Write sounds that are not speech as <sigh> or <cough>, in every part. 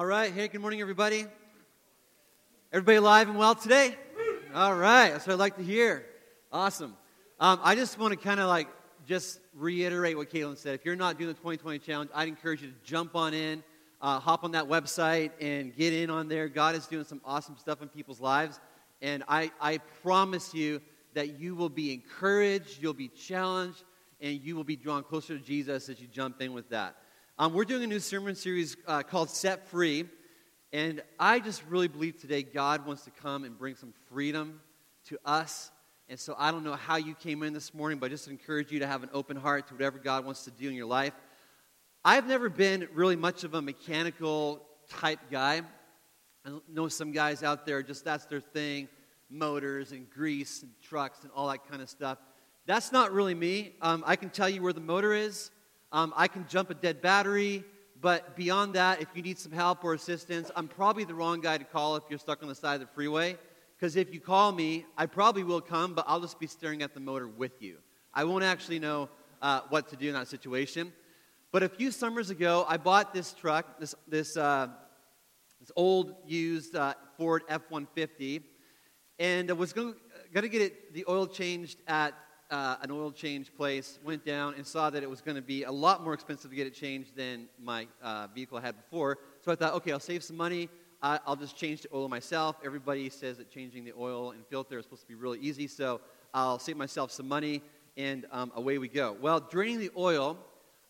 All right. Hey, good morning, everybody. Everybody alive and well today? All right. That's what I'd like to hear. Awesome. Um, I just want to kind of like just reiterate what Caitlin said. If you're not doing the 2020 challenge, I'd encourage you to jump on in, uh, hop on that website, and get in on there. God is doing some awesome stuff in people's lives. And I, I promise you that you will be encouraged, you'll be challenged, and you will be drawn closer to Jesus as you jump in with that. Um, we're doing a new sermon series uh, called Set Free. And I just really believe today God wants to come and bring some freedom to us. And so I don't know how you came in this morning, but I just encourage you to have an open heart to whatever God wants to do in your life. I've never been really much of a mechanical type guy. I know some guys out there, just that's their thing motors and grease and trucks and all that kind of stuff. That's not really me. Um, I can tell you where the motor is. Um, I can jump a dead battery, but beyond that, if you need some help or assistance, I'm probably the wrong guy to call if you're stuck on the side of the freeway. Because if you call me, I probably will come, but I'll just be staring at the motor with you. I won't actually know uh, what to do in that situation. But a few summers ago, I bought this truck, this, this, uh, this old used uh, Ford F 150, and I was going to get it, the oil changed at uh, an oil change place, went down and saw that it was going to be a lot more expensive to get it changed than my uh, vehicle had before. So I thought, okay, I'll save some money. Uh, I'll just change the oil myself. Everybody says that changing the oil and filter is supposed to be really easy, so I'll save myself some money, and um, away we go. Well, draining the oil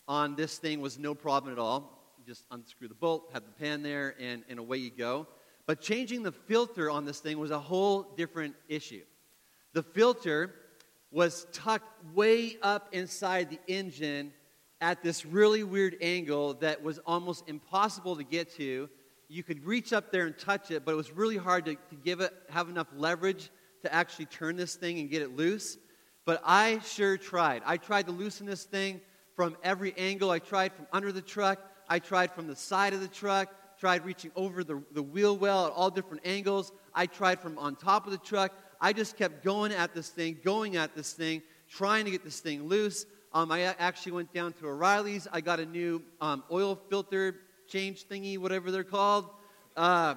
on this thing was no problem at all. You just unscrew the bolt, have the pan there, and, and away you go. But changing the filter on this thing was a whole different issue. The filter was tucked way up inside the engine at this really weird angle that was almost impossible to get to. You could reach up there and touch it, but it was really hard to, to give it, have enough leverage to actually turn this thing and get it loose. But I sure tried. I tried to loosen this thing from every angle. I tried from under the truck, I tried from the side of the truck, tried reaching over the, the wheel well at all different angles. I tried from on top of the truck. I just kept going at this thing, going at this thing, trying to get this thing loose. Um, I actually went down to O'Reilly's. I got a new um, oil filter change thingy, whatever they're called. Uh,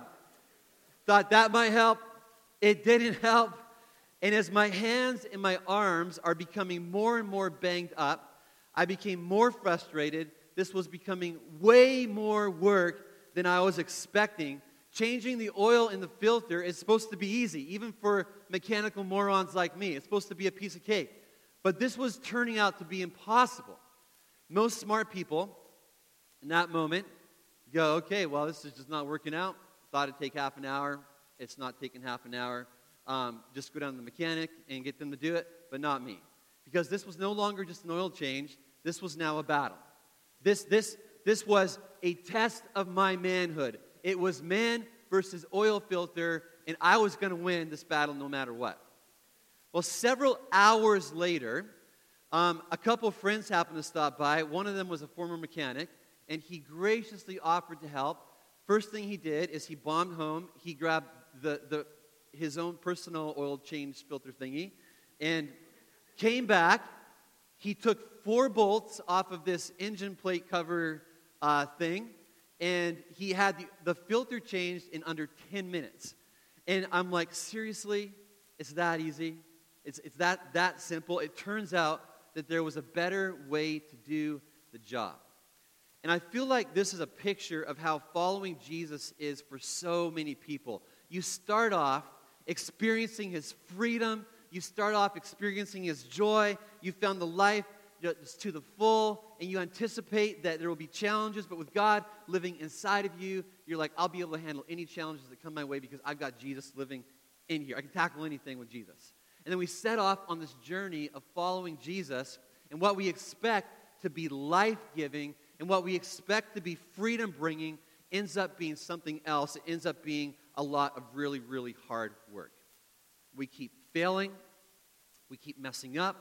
thought that might help. It didn't <laughs> help. And as my hands and my arms are becoming more and more banged up, I became more frustrated. This was becoming way more work than I was expecting. Changing the oil in the filter is supposed to be easy, even for mechanical morons like me. It's supposed to be a piece of cake. But this was turning out to be impossible. Most smart people in that moment go, okay, well, this is just not working out. Thought it'd take half an hour. It's not taking half an hour. Um, just go down to the mechanic and get them to do it, but not me. Because this was no longer just an oil change, this was now a battle. This, this, this was a test of my manhood. It was man versus oil filter, and I was going to win this battle no matter what. Well, several hours later, um, a couple friends happened to stop by. One of them was a former mechanic, and he graciously offered to help. First thing he did is he bombed home. He grabbed the, the, his own personal oil change filter thingy and came back. He took four bolts off of this engine plate cover uh, thing and he had the, the filter changed in under 10 minutes. And I'm like, seriously? It's that easy? It's, it's that, that simple? It turns out that there was a better way to do the job. And I feel like this is a picture of how following Jesus is for so many people. You start off experiencing his freedom, you start off experiencing his joy, you found the life to the full, and you anticipate that there will be challenges, but with God living inside of you, you're like, I'll be able to handle any challenges that come my way because I've got Jesus living in here. I can tackle anything with Jesus. And then we set off on this journey of following Jesus and what we expect to be life giving and what we expect to be freedom bringing ends up being something else. It ends up being a lot of really, really hard work. We keep failing, we keep messing up,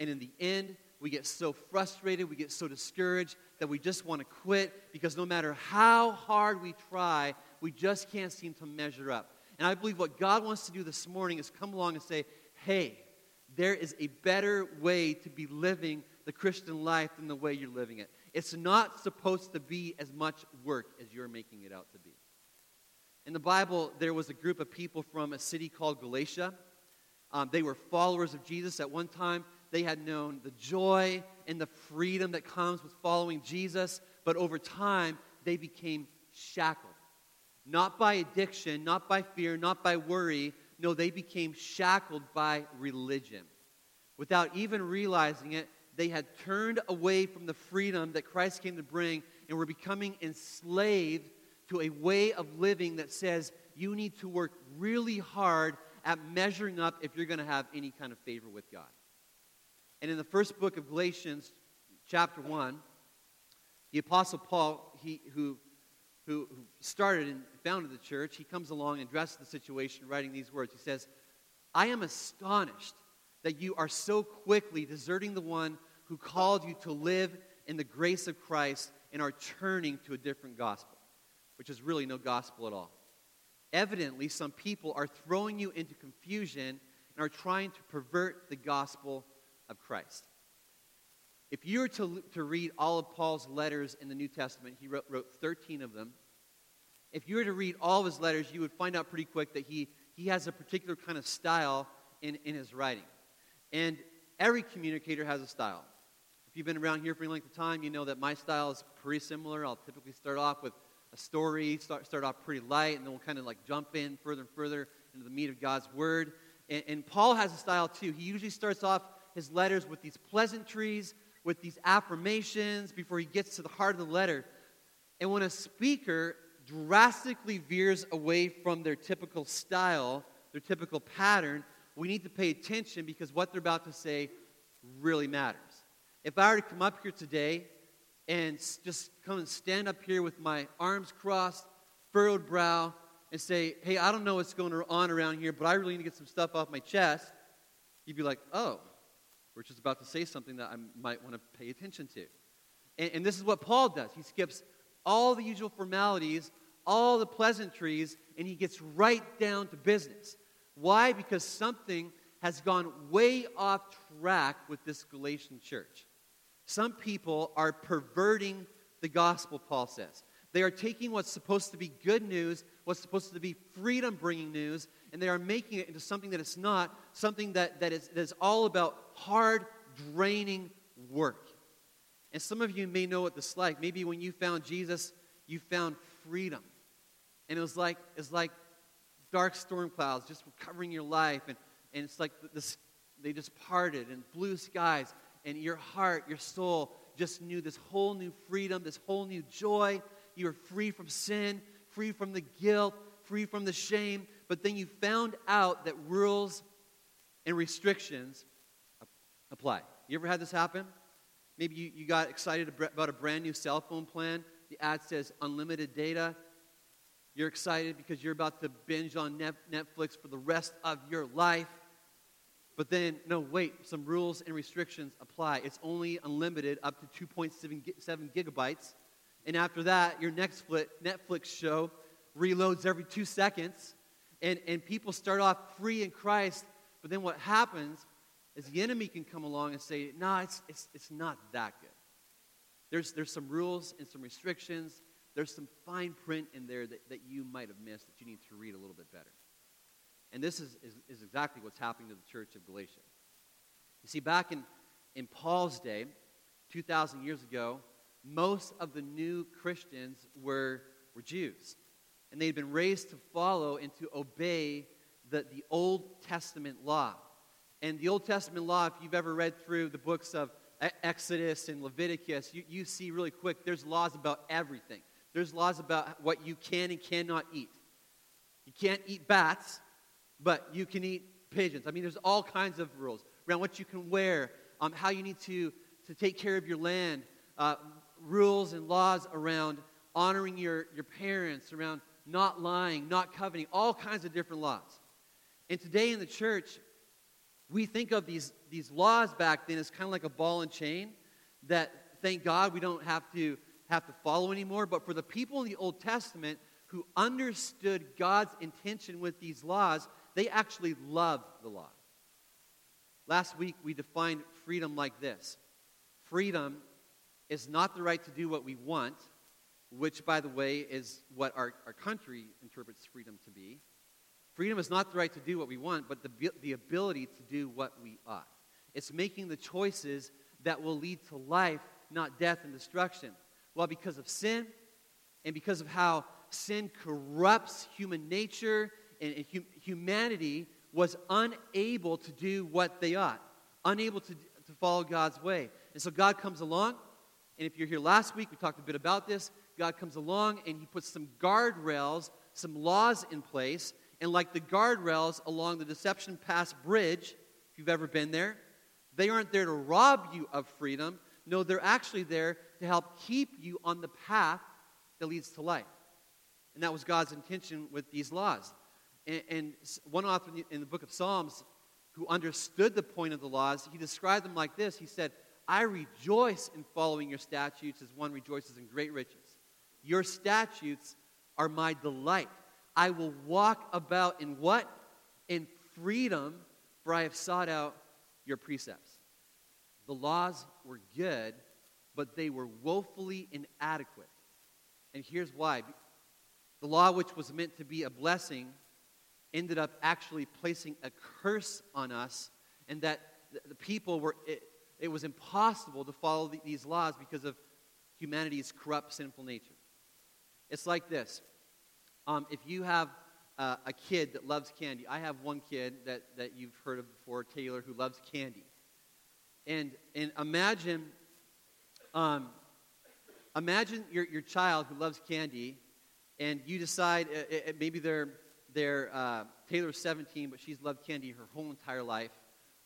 and in the end, we get so frustrated, we get so discouraged that we just want to quit because no matter how hard we try, we just can't seem to measure up. And I believe what God wants to do this morning is come along and say, hey, there is a better way to be living the Christian life than the way you're living it. It's not supposed to be as much work as you're making it out to be. In the Bible, there was a group of people from a city called Galatia. Um, they were followers of Jesus at one time. They had known the joy and the freedom that comes with following Jesus, but over time, they became shackled. Not by addiction, not by fear, not by worry. No, they became shackled by religion. Without even realizing it, they had turned away from the freedom that Christ came to bring and were becoming enslaved to a way of living that says you need to work really hard at measuring up if you're going to have any kind of favor with God. And in the first book of Galatians, chapter 1, the Apostle Paul, he, who, who, who started and founded the church, he comes along and addresses the situation, writing these words. He says, I am astonished that you are so quickly deserting the one who called you to live in the grace of Christ and are turning to a different gospel, which is really no gospel at all. Evidently, some people are throwing you into confusion and are trying to pervert the gospel of Christ. If you were to, to read all of Paul's letters in the New Testament, he wrote, wrote 13 of them. If you were to read all of his letters, you would find out pretty quick that he, he has a particular kind of style in, in his writing. And every communicator has a style If you've been around here for any length of time, you know that my style is pretty similar. I'll typically start off with a story, start, start off pretty light, and then we'll kind of like jump in further and further into the meat of God's Word. And, and Paul has a style too. He usually starts off his letters with these pleasantries, with these affirmations before he gets to the heart of the letter. And when a speaker drastically veers away from their typical style, their typical pattern, we need to pay attention because what they're about to say really matters. If I were to come up here today and just come and stand up here with my arms crossed, furrowed brow, and say, hey, I don't know what's going on around here, but I really need to get some stuff off my chest, you'd be like, oh, we're just about to say something that I might want to pay attention to. And, and this is what Paul does. He skips all the usual formalities, all the pleasantries, and he gets right down to business. Why? Because something has gone way off track with this Galatian church. Some people are perverting the gospel, Paul says. They are taking what's supposed to be good news, what's supposed to be freedom bringing news, and they are making it into something that it's not, something that, that, is, that is all about hard, draining work. And some of you may know what this is like. Maybe when you found Jesus, you found freedom. And it was like, it's like dark storm clouds just covering your life. And, and it's like this, they just parted and blue skies and your heart, your soul just knew this whole new freedom, this whole new joy. You were free from sin, free from the guilt, free from the shame. But then you found out that rules and restrictions apply. You ever had this happen? Maybe you, you got excited about a brand new cell phone plan. The ad says unlimited data. You're excited because you're about to binge on Netflix for the rest of your life. But then, no, wait, some rules and restrictions apply. It's only unlimited up to 2.7 gigabytes. And after that, your next Netflix show reloads every two seconds. And, and people start off free in Christ. But then what happens is the enemy can come along and say, no, nah, it's, it's, it's not that good. There's, there's some rules and some restrictions. There's some fine print in there that, that you might have missed that you need to read a little bit better. And this is, is, is exactly what's happening to the church of Galatia. You see, back in, in Paul's day, 2,000 years ago, most of the new Christians were, were Jews. And they'd been raised to follow and to obey the, the Old Testament law. And the Old Testament law, if you've ever read through the books of Exodus and Leviticus, you, you see really quick there's laws about everything. There's laws about what you can and cannot eat. You can't eat bats, but you can eat pigeons. I mean, there's all kinds of rules around what you can wear, um, how you need to, to take care of your land, uh, rules and laws around honoring your, your parents, around not lying, not coveting, all kinds of different laws. And today in the church, we think of these, these laws back then as kind of like a ball and chain that, thank God, we don't have to have to follow anymore. But for the people in the Old Testament who understood God's intention with these laws, they actually loved the law. Last week, we defined freedom like this freedom is not the right to do what we want, which, by the way, is what our, our country interprets freedom to be. Freedom is not the right to do what we want, but the, the ability to do what we ought. It's making the choices that will lead to life, not death and destruction. Well, because of sin and because of how sin corrupts human nature and, and hum, humanity was unable to do what they ought, unable to, to follow God's way. And so God comes along, and if you're here last week, we talked a bit about this. God comes along and he puts some guardrails, some laws in place. And like the guardrails along the Deception Pass Bridge, if you've ever been there, they aren't there to rob you of freedom. No, they're actually there to help keep you on the path that leads to life. And that was God's intention with these laws. And, and one author in the book of Psalms who understood the point of the laws, he described them like this He said, I rejoice in following your statutes as one rejoices in great riches. Your statutes are my delight. I will walk about in what? In freedom, for I have sought out your precepts. The laws were good, but they were woefully inadequate. And here's why the law, which was meant to be a blessing, ended up actually placing a curse on us, and that the people were, it, was impossible to follow the, these laws because of humanity's corrupt, sinful nature. It's like this um, if you have uh, a kid that loves candy, I have one kid that, that you've heard of before, Taylor, who loves candy. And, and imagine, um, imagine your, your child who loves candy, and you decide uh, uh, maybe they're, they're uh, Taylor's 17, but she's loved candy her whole entire life.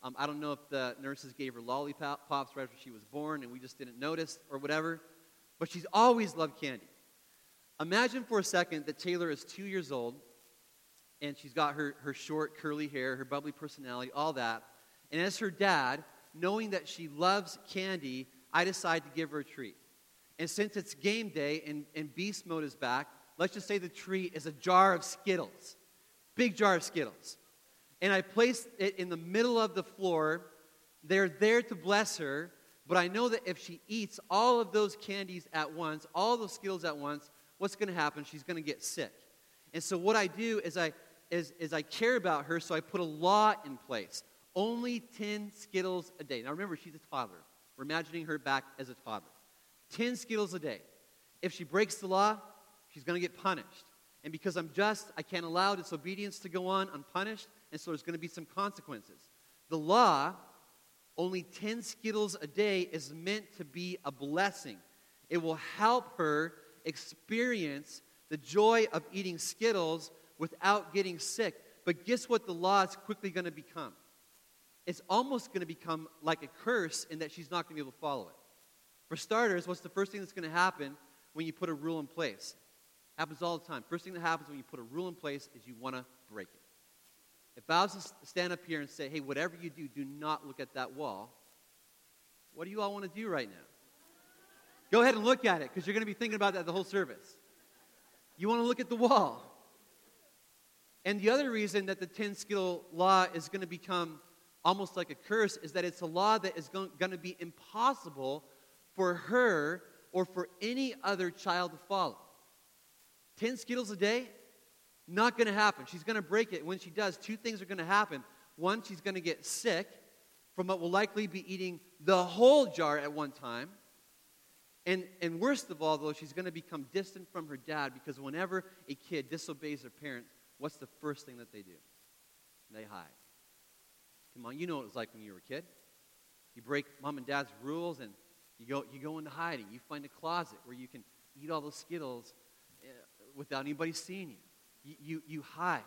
Um, I don't know if the nurses gave her lollipops right after she was born and we just didn't notice or whatever, but she's always loved candy. Imagine for a second that Taylor is two years old and she's got her, her short, curly hair, her bubbly personality, all that. And as her dad, knowing that she loves candy, I decide to give her a treat. And since it's game day and, and beast mode is back, let's just say the treat is a jar of Skittles. Big jar of Skittles. And I place it in the middle of the floor. They're there to bless her, but I know that if she eats all of those candies at once, all those Skittles at once, what's going to happen? She's going to get sick. And so what I do is I is, is I care about her, so I put a law in place. Only 10 Skittles a day. Now remember, she's a toddler. We're imagining her back as a toddler. 10 Skittles a day. If she breaks the law, she's going to get punished. And because I'm just, I can't allow disobedience to go on unpunished, and so there's going to be some consequences. The law, only 10 Skittles a day, is meant to be a blessing. It will help her experience the joy of eating Skittles without getting sick. But guess what the law is quickly going to become? It's almost going to become like a curse in that she's not going to be able to follow it. For starters, what's the first thing that's going to happen when you put a rule in place? Happens all the time. First thing that happens when you put a rule in place is you want to break it. If I was to stand up here and say, hey, whatever you do, do not look at that wall, what do you all want to do right now? Go ahead and look at it because you're going to be thinking about that the whole service. You want to look at the wall. And the other reason that the 10 skill law is going to become almost like a curse is that it's a law that is going, to be impossible for her or for any other child to follow. 10 Skittles a day? Not going to happen. She's going to break it. When she does, two things are going to happen. One, she's going to get sick from what will likely be eating the whole jar at one time. And, and worst of all, though, she's going to become distant from her dad because whenever a kid disobeys their parents, what's the first thing that they do? They hide. Come on, you know what it was like when you were a kid. You break mom and dad's rules and you go, you go into hiding. You find a closet where you can eat all those Skittles eh, without anybody seeing you. You, you, hide.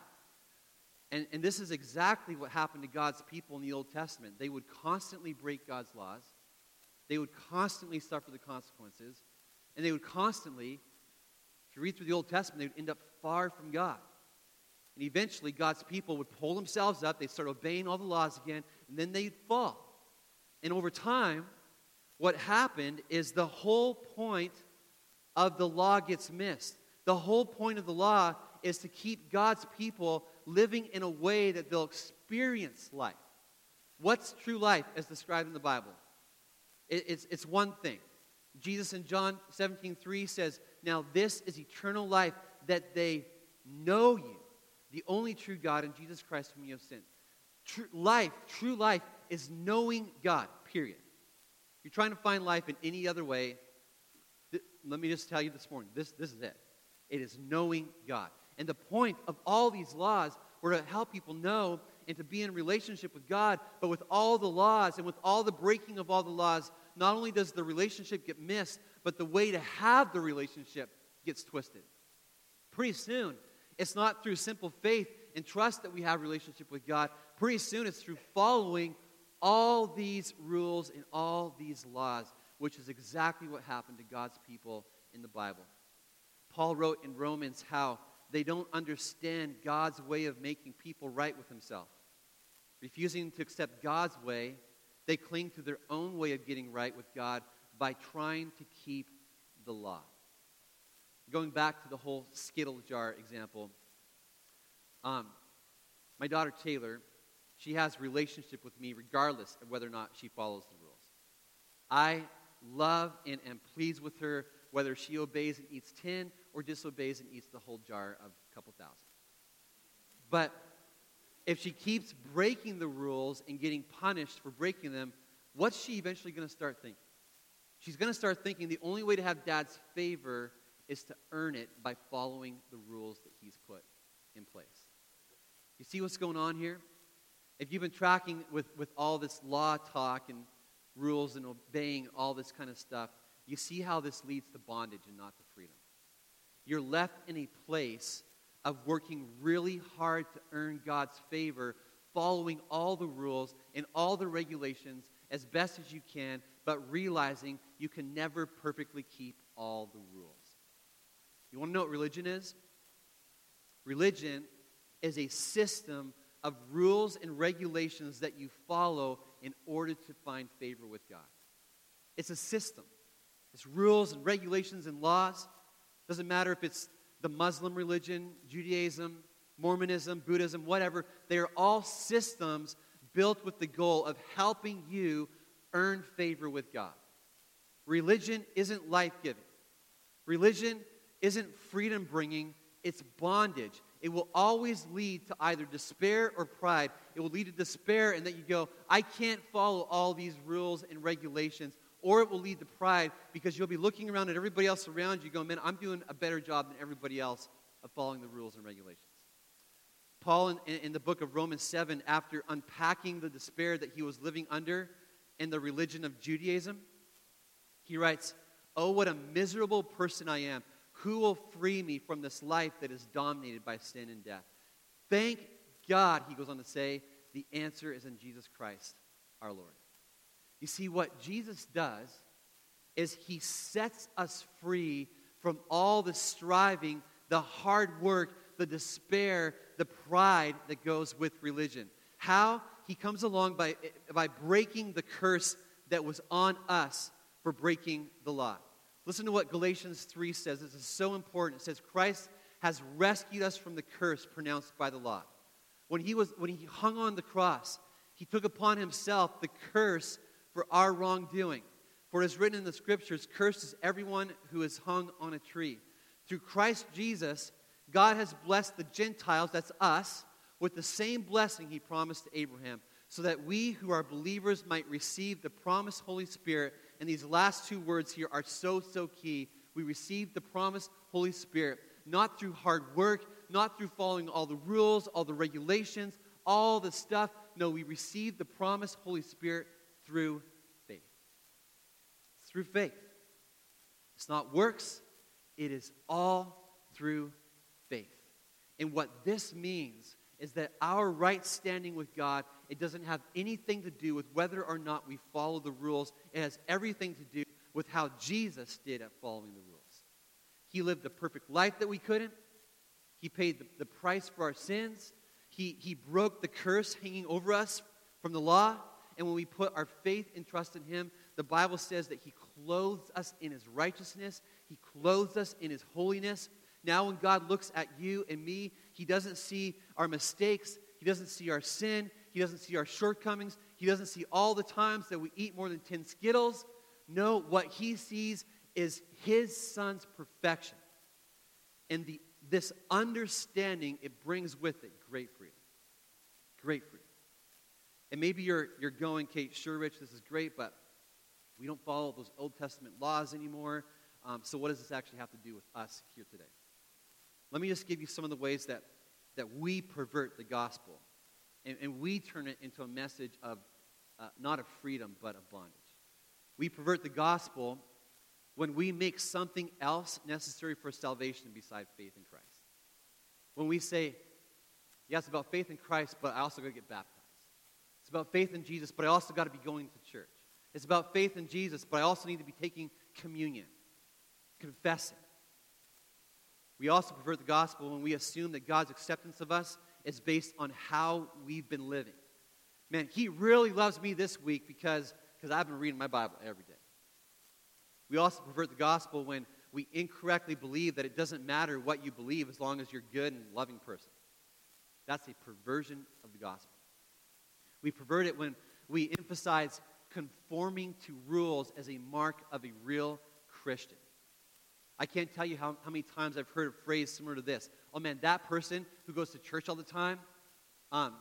And, and this is exactly what happened to God's people in the Old Testament. They would constantly break God's laws, they would constantly suffer the consequences, and they would constantly, if you read through the Old Testament, they would end up far from God. And eventually, God's people would pull themselves up, they'd start obeying all the laws again, and then they'd fall. And over time, what happened is the whole point of the law gets missed. The whole point of the law is to keep God's people living in a way that they'll experience life. What's true life as described in the Bible? it's, it's one thing Jesus in John 17, 3 says, Now this is eternal life, that they know you, the only true God, and Jesus Christ whom you have sent. True life, true life, is knowing God, period. You're trying to find life in any other way, th- let me just tell you this morning this, this is it. It is knowing God. And the point of all these laws were to help people know and to be in relationship with God, but with all the laws and with all the breaking of all the laws, not only does the relationship get missed, but the way to have the relationship gets twisted. Pretty soon, it's not through simple faith and trust that we have relationship with God. Pretty soon, it's through following all these rules and all these laws, which is exactly what happened to God's people in the Bible. Paul wrote in Romans how they don't understand God's way of making people right with himself. Refusing to accept God's way, they cling to their own way of getting right with God by trying to keep the law. Going back to the whole Skittle jar example, um, my daughter Taylor, she has relationship with me regardless of whether or not she follows the rules. I love and am pleased with her whether she obeys and eats 10 or disobeys and eats the whole jar of a couple thousand. But if she keeps breaking the rules and getting punished for breaking them, what's she eventually going to start thinking? She's going to start thinking the only way to have dad's favor is to earn it by following the rules that he's put in place. You see what's going on here? If you've been tracking with, with all this law talk and rules and obeying all this kind of stuff, you see how this leads to bondage and not to freedom. You're left in a place of working really hard to earn God's favor, following all the rules and all the regulations as best as you can, but realizing you can never perfectly keep all the rules. You want to know what religion is? Religion is a system of rules and regulations that you follow in order to find favor with God. It's a system. It's rules and regulations and laws. Doesn't matter if it's the Muslim religion, Judaism, Mormonism, Buddhism, whatever. They are all systems built with the goal of helping you earn favor with God. Religion isn't life giving. Religion isn't freedom bringing, it's bondage. It will always lead to either despair or pride. It will lead to despair, and that you go, I can't follow all these rules and regulations. Or it will lead to pride because you'll be looking around at everybody else around you, going, Man, I'm doing a better job than everybody else of following the rules and regulations. Paul, in, in the book of Romans 7, after unpacking the despair that he was living under in the religion of Judaism, he writes, Oh, what a miserable person I am. Who will free me from this life that is dominated by sin and death? Thank God, he goes on to say, the answer is in Jesus Christ, our Lord. You see, what Jesus does is he sets us free from all the striving, the hard work, the despair, the pride that goes with religion. How? He comes along by, by breaking the curse that was on us for breaking the law. Listen to what Galatians 3 says. This is so important. It says, Christ has rescued us from the curse pronounced by the law. When he, was, when he hung on the cross, he took upon himself the curse for our wrongdoing. For it is written in the scriptures, Cursed is everyone who is hung on a tree. Through Christ Jesus, God has blessed the Gentiles, that's us, with the same blessing he promised to Abraham, so that we who are believers might receive the promised Holy Spirit and these last two words here are so, so key. We receive the promised Holy Spirit, not through hard work, not through following all the rules, all the regulations, all the stuff. No, we receive the promised Holy Spirit through faith. Through faith. It's not works, it is all through faith. And what this means is that our right standing with God, it doesn't have anything to do with whether or not we follow the rules. It has everything to do with how Jesus did at following the rules. He lived the perfect life that we couldn't. He paid the, the price for our sins. He, he broke the curse hanging over us from the law. And when we put our faith and trust in Him, the Bible says that He clothes us in His righteousness, He clothes us in His holiness. Now, when God looks at you and me, He doesn't see our mistakes, He doesn't see our sin, He doesn't see our shortcomings, He doesn't see all the times that we eat more than 10 Skittles. No, what he sees is his son's perfection. And the, this understanding, it brings with it great freedom. Great freedom. And maybe you're, you're going, Kate, sure, Rich, this is great, but we don't follow those Old Testament laws anymore. Um, so, what does this actually have to do with us here today? Let me just give you some of the ways that, that we pervert the gospel and, and we turn it into a message of uh, not of freedom, but of bondage. We pervert the gospel when we make something else necessary for salvation beside faith in Christ. When we say, yeah, about faith in Christ, but I also got to get baptized. It's about faith in Jesus, but I also got to be going to church. It's about faith in Jesus, but I also need to be taking communion, confessing. We also pervert the gospel when we assume that God's acceptance of us is based on how we've been living. Man, He really loves me this week because, because I've been reading my Bible every day. We also pervert the gospel when we incorrectly believe that it doesn't matter what you believe as long as you're a good and loving person. That's a perversion of the gospel. We pervert it when we emphasize conforming to rules as a mark of a real Christian. I can't tell you how, how many times I've heard a phrase similar to this. Oh man, that person who goes to church all the time, um,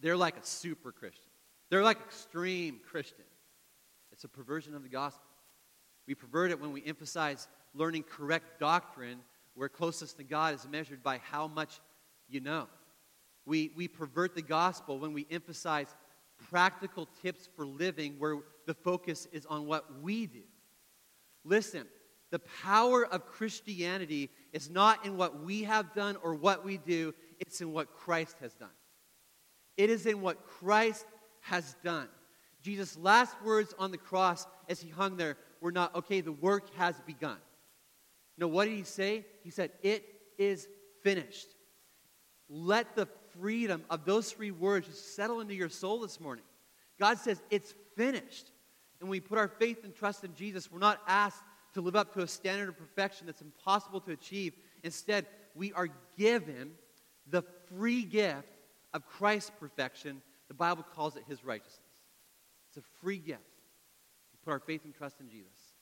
they're like a super Christian. They're like extreme Christian. It's a perversion of the gospel. We pervert it when we emphasize learning correct doctrine where closest to God is measured by how much you know. We, we pervert the gospel when we emphasize practical tips for living where the focus is on what we do. Listen, the power of Christianity is not in what we have done or what we do, it's in what Christ has done. It is in what Christ has done. Jesus' last words on the cross as he hung there were not, okay, the work has begun. No, what did he say? He said, it is finished. Let the freedom of those three words just settle into your soul this morning. God says, it's finished. And when we put our faith and trust in Jesus, we're not asked to live up to a standard of perfection that's impossible to achieve. Instead, we are given the free gift of Christ's perfection. The Bible calls it his righteousness. It's a free gift. We put our faith and trust in Jesus.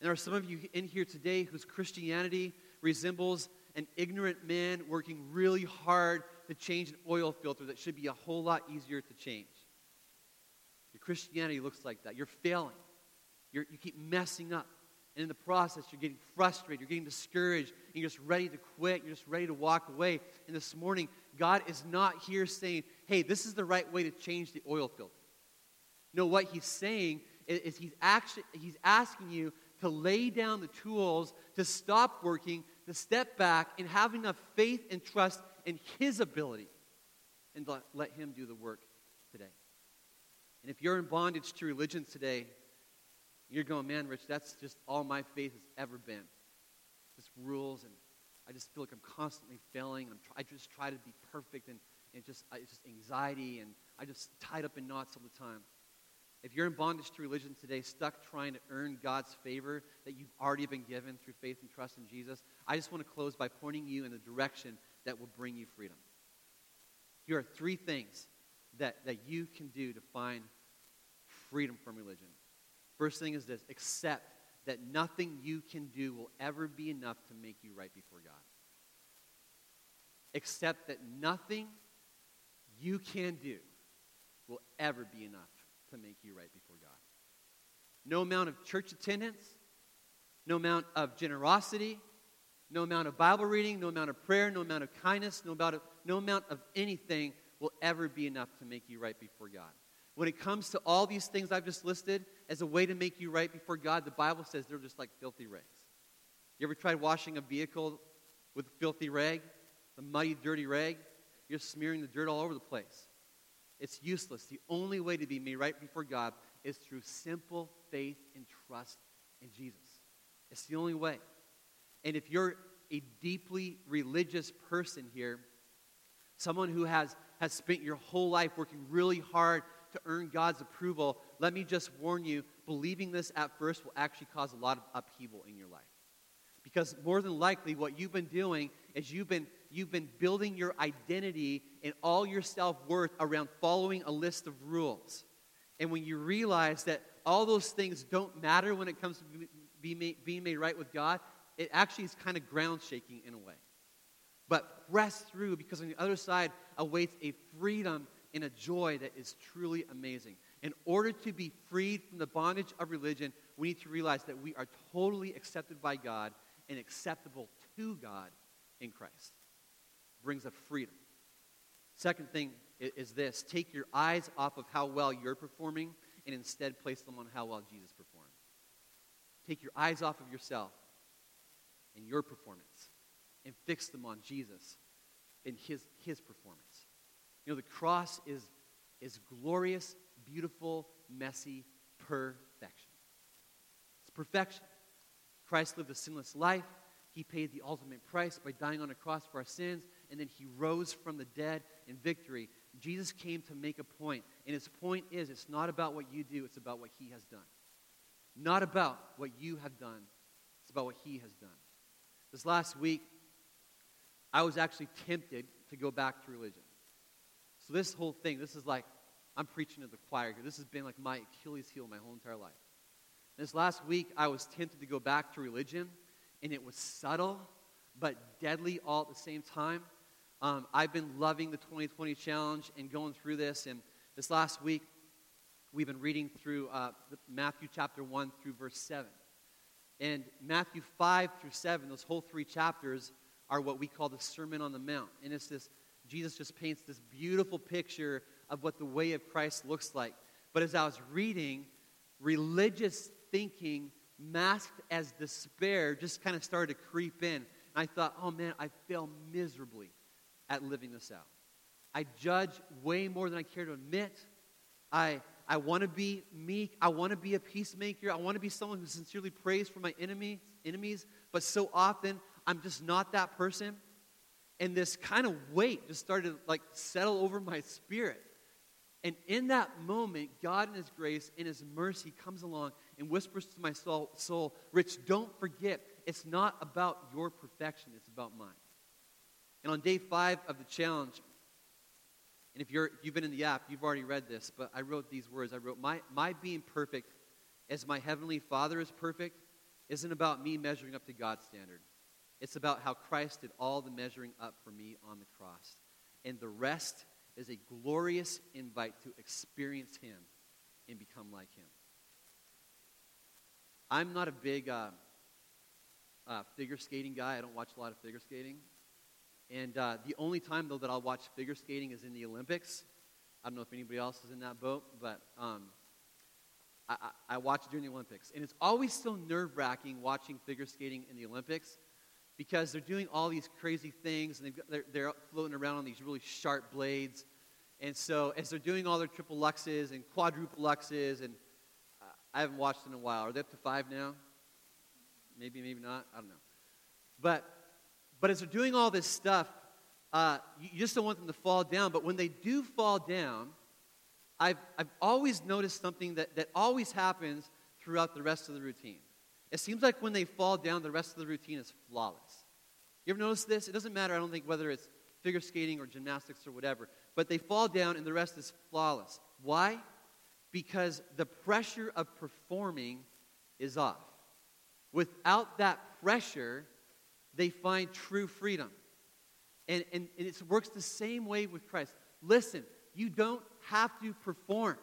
And there are some of you in here today whose Christianity resembles an ignorant man working really hard to change an oil filter that should be a whole lot easier to change. Your Christianity looks like that. You're failing. You're, you keep messing up. And in the process, you're getting frustrated, you're getting discouraged, and you're just ready to quit, you're just ready to walk away. And this morning, God is not here saying, hey, this is the right way to change the oil filter. No, what He's saying is, is He's, actually, he's asking you to lay down the tools, to stop working, to step back, and have enough faith and trust in His ability, and let, Him do the work today. And if you're in bondage to religion today, you're going, man, Rich, that's just all my faith has ever been. Just rules, and I just feel like I'm constantly failing. I'm I just try to be perfect, and, and just, I, it's just anxiety, and I just tied up in knots all the time. If you're in bondage to religion today, stuck trying to earn God's favor that you've already been given through faith and trust in Jesus, I just want to close by pointing you in the direction that will bring you freedom. Here are three things that, that you can do to find freedom from religion. First thing is this accept that nothing you can do will ever be enough to make you right before God. Accept that nothing you can do will ever be enough to make you right before God. No amount of church attendance, no amount of generosity, no amount of Bible reading, no amount of prayer, no amount of kindness, no amount of, no amount of anything will ever be enough to make you right before God. When it comes to all these things I've just listed as a way to make you right before God, the Bible says they're just like filthy rags. You ever tried washing a vehicle with a filthy rag, the muddy, dirty rag? You're smearing the dirt all over the place. It's useless. The only way to be made right before God is through simple faith and trust in Jesus. It's the only way. And if you're a deeply religious person here, someone who has, has spent your whole life working really hard to earn God's approval, let me just warn you believing this at first will actually cause a lot of upheaval in your life. Because more than likely, what you've been doing is you've been, you've been building your identity and all your self worth around following a list of rules. And when you realize that all those things don't matter when it comes to be made, being made right with God, it actually is kind of ground shaking in a way. But press through because on the other side awaits a freedom and a joy that is truly amazing. In order to be freed from the bondage of religion, we need to realize that we are totally accepted by God and acceptable to God in Christ. brings a freedom. Second thing is this take your eyes off of how well you're performing and instead place them on how well Jesus performed. Take your eyes off of yourself and your performance and fix them on Jesus and his, his performance. You know, the cross is, is glorious, beautiful, messy perfection. It's perfection. Christ lived a sinless life. He paid the ultimate price by dying on a cross for our sins, and then he rose from the dead in victory. Jesus came to make a point, and his point is it's not about what you do, it's about what he has done. Not about what you have done, it's about what he has done. This last week, I was actually tempted to go back to religion. So, this whole thing, this is like, I'm preaching to the choir here. This has been like my Achilles heel my whole entire life. This last week, I was tempted to go back to religion, and it was subtle but deadly all at the same time. Um, I've been loving the 2020 challenge and going through this, and this last week, we've been reading through uh, Matthew chapter 1 through verse 7. And Matthew 5 through 7, those whole three chapters, are what we call the Sermon on the Mount. And it's this, Jesus just paints this beautiful picture of what the way of Christ looks like. But as I was reading, religious thinking masked as despair just kind of started to creep in. And I thought, oh man, I fail miserably at living this out. I judge way more than I care to admit. I, I want to be meek. I want to be a peacemaker. I want to be someone who sincerely prays for my enemies, enemies. But so often, I'm just not that person. And this kind of weight just started to like settle over my spirit. And in that moment, God in His grace, in His mercy, comes along and whispers to my soul, soul, Rich, don't forget, it's not about your perfection, it's about mine. And on day five of the challenge, and if, you're, if you've been in the app, you've already read this, but I wrote these words. I wrote, my, my being perfect as my heavenly Father is perfect isn't about me measuring up to God's standard. It's about how Christ did all the measuring up for me on the cross. And the rest is a glorious invite to experience Him and become like Him. I'm not a big uh, uh, figure skating guy. I don't watch a lot of figure skating. And uh, the only time, though, that I'll watch figure skating is in the Olympics. I don't know if anybody else is in that boat, but um, I, I, I watch during the Olympics. And it's always so nerve wracking watching figure skating in the Olympics because they're doing all these crazy things and they're, they're floating around on these really sharp blades. And so, as they're doing all their triple lutzes and quadruple lutzes, and uh, I haven't watched in a while. Are they up to five now? Maybe, maybe not. I don't know. But, but as they're doing all this stuff, uh, you, just don't want them to fall down. But when they do fall down, I've, I've always noticed something that, that always happens throughout the rest of the routine. It seems like when they fall down, the rest of the routine is flawless. You ever notice this? It doesn't matter, I don't think, whether it's figure skating or gymnastics or whatever, but they fall down and the rest is flawless. Why? Because the pressure of performing is off. Without that pressure, they find true freedom. And, and, and it works the same way with Christ. Listen, you don't have to perform.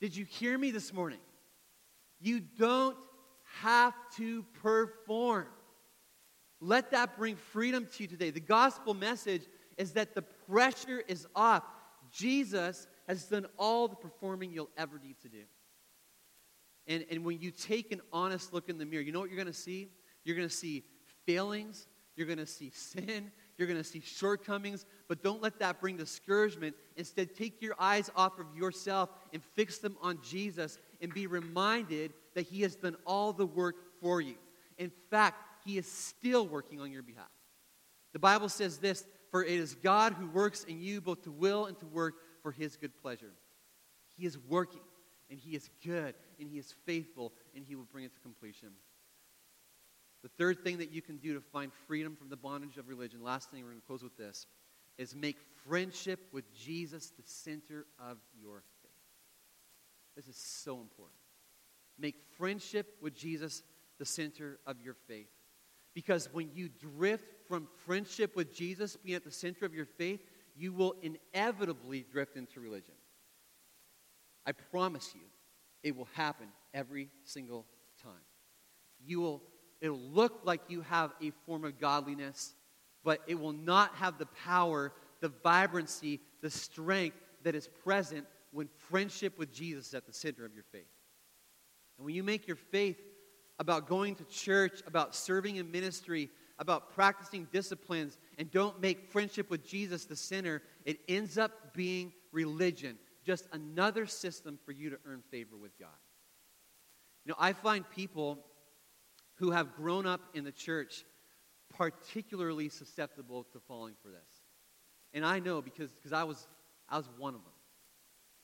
Did you hear me this morning? You don't have to perform. Let that bring freedom to you today. The gospel message is that the pressure is off. Jesus has done all the performing you'll ever need to do. And, and when you take an honest look in the mirror, you know what you're going to see? You're going to see failings, you're going to see sin, you're going to see shortcomings, but don't let that bring discouragement. Instead, take your eyes off of yourself and fix them on Jesus and be reminded that He has done all the work for you. In fact, He is still working on your behalf. The Bible says this For it is God who works in you both to will and to work for His good pleasure. He is working, and He is good, and He is faithful, and He will bring it to completion. The third thing that you can do to find freedom from the bondage of religion, last thing, we're going to close with this, is make friendship with Jesus the center of your faith. This is so important. Make friendship with Jesus the center of your faith. Because when you drift from friendship with Jesus being at the center of your faith, you will inevitably drift into religion. I promise you, it will happen every single time. You will, it'll look like you have a form of godliness, but it will not have the power, the vibrancy, the strength that is present when friendship with Jesus is at the center of your faith. And when you make your faith about going to church, about serving in ministry, about practicing disciplines, and don't make friendship with Jesus the center, it ends up being religion, just another system for you to earn favor with God. You know, I find people who have grown up in the church particularly susceptible to falling for this. And I know because, because I, was, I was one of them.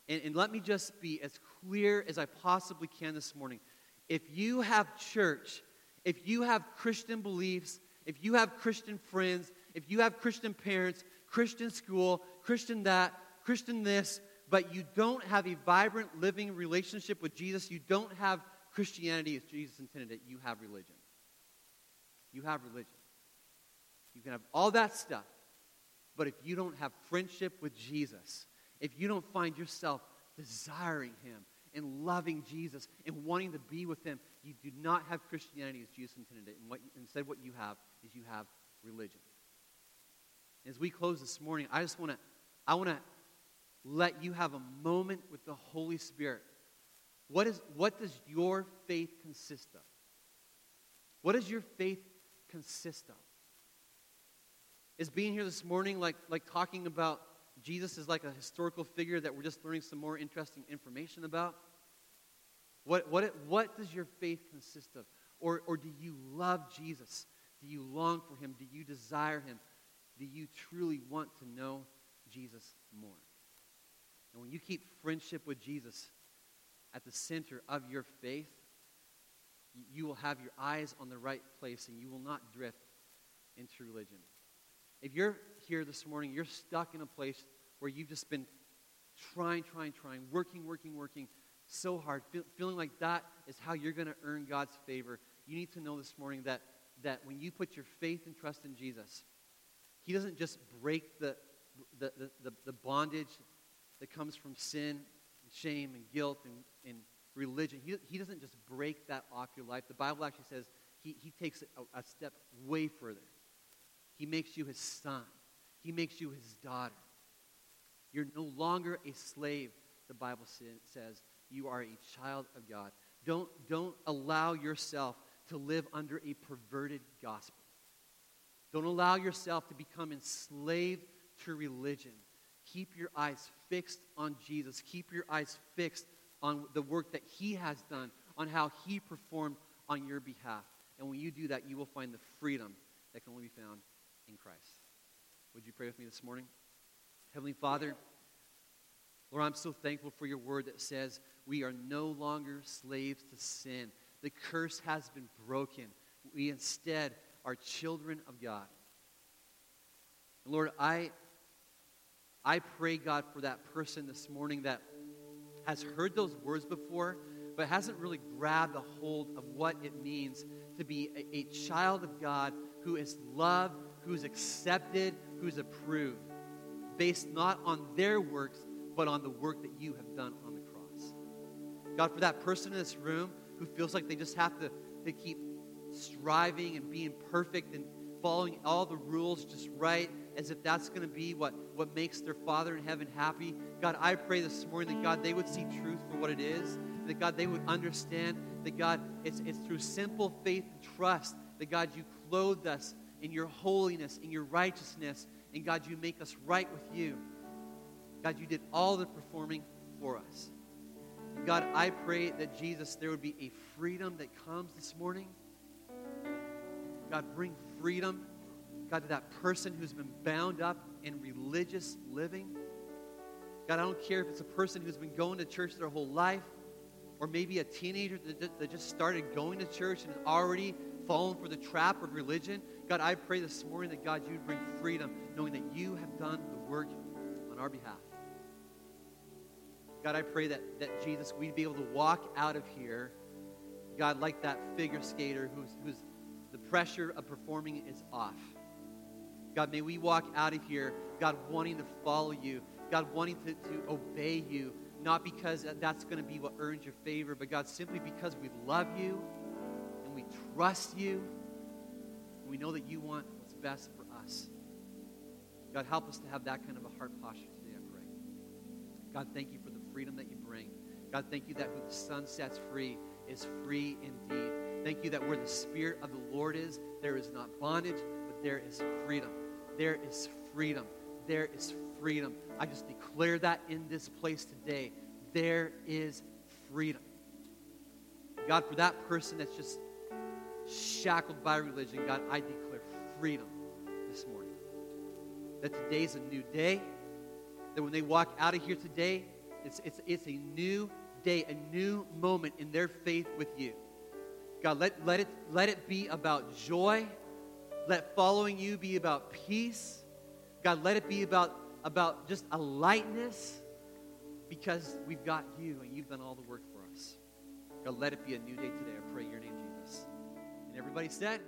And, and let me just be as clear as I possibly can this morning. If you have church, if you have Christian beliefs, if you have Christian friends, if you have Christian parents, Christian school, Christian that, Christian this, but you don't have a vibrant, living relationship with Jesus, you don't have Christianity as Jesus intended it, you have religion. You have religion. You can have all that stuff, but if you don't have friendship with Jesus, if you don't find yourself desiring Him and loving Jesus and wanting to be with Him, you do not have Christianity as Jesus intended it. And what, instead, what you have is you have religion. As we close this morning, I just want to I want to let you have a moment with the Holy Spirit. What, is, what does your faith consist of? What does your faith consist of? Is being here this morning like, like talking about Jesus is like a historical figure that we're just learning some more interesting information about? What, what, what does your faith consist of? Or, or do you love Jesus? Do you long for him? Do you desire him? Do you truly want to know Jesus more? And when you keep friendship with Jesus at the center of your faith, you will have your eyes on the right place and you will not drift into religion. If you're here this morning, you're stuck in a place where you've just been trying, trying, trying, working, working, working so hard, feel, feeling like that is how you're going to earn God's favor, you need to know this morning that, that when you put your faith and trust in Jesus, He doesn't just break the, the, the, the, the bondage that comes from sin and shame and guilt and, and religion. He, he doesn't just break that off your life. The Bible actually says He, he takes it a, a step way further. He makes you his son. He makes you his daughter. You're no longer a slave, the Bible says. You are a child of God. Don't, don't allow yourself to live under a perverted gospel. Don't allow yourself to become enslaved to religion. Keep your eyes fixed on Jesus. Keep your eyes fixed on the work that He has done, on how He performed on your behalf. And when you do that, you will find the freedom that can only be found in Christ. Would you pray with me this morning? Heavenly Father, Lord, I'm so thankful for your word that says we are no longer slaves to sin. The curse has been broken. We instead are children of God. And Lord, I, I pray, God, for that person this morning that has heard those words before, but hasn't really grabbed a hold of what it means to be a, a child of God who is loved who's accepted, who's approved, based not on their works, but on the work that you have done on the cross. God, for that person in this room who feels like they just have to, to keep striving and being perfect and following all the rules just right, as if that's going to be what, what makes their Father in heaven happy. God, I pray this morning that, God, they would see truth for what it is, that, God, they would understand that, God, it's, it's through simple faith and trust that, God, you clothed us in your holiness, in your righteousness. And God, you make us right with you. God, you did all the performing for us. God, I pray that Jesus, there would be a freedom that comes this morning. God, bring freedom, God, to that person who's been bound up in religious living. God, I don't care if it's a person who's been going to church their whole life, or maybe a teenager that just started going to church and already fallen for the trap of religion. God, I pray this morning that, God, you'd bring freedom, knowing that you have done the work on our behalf. God, I pray that, that Jesus, we'd be able to walk out of here, God, like that figure skater who's, who's the pressure of performing is off. God, may we walk out of here, God, wanting to follow you, God, wanting to, to obey you, not because that's going to be what earns your favor, but God, simply because we love you and we trust you. And we know that you want what's best for us. God, help us to have that kind of a heart posture today, I pray. God, thank you for the freedom that you bring. God, thank you that who the Son sets free is free indeed. Thank you that where the Spirit of the Lord is, there is not bondage, but there is freedom. There is freedom. There is freedom. I just declare that in this place today. There is freedom. God, for that person that's just shackled by religion, God, I declare freedom this morning. That today is a new day. That when they walk out of here today, it's, it's, it's a new day, a new moment in their faith with you. God, let, let, it, let it be about joy. Let following you be about peace. God, let it be about, about just a lightness because we've got you and you've done all the work for us. God, let it be a new day today. I pray in your name, Jesus. And everybody said,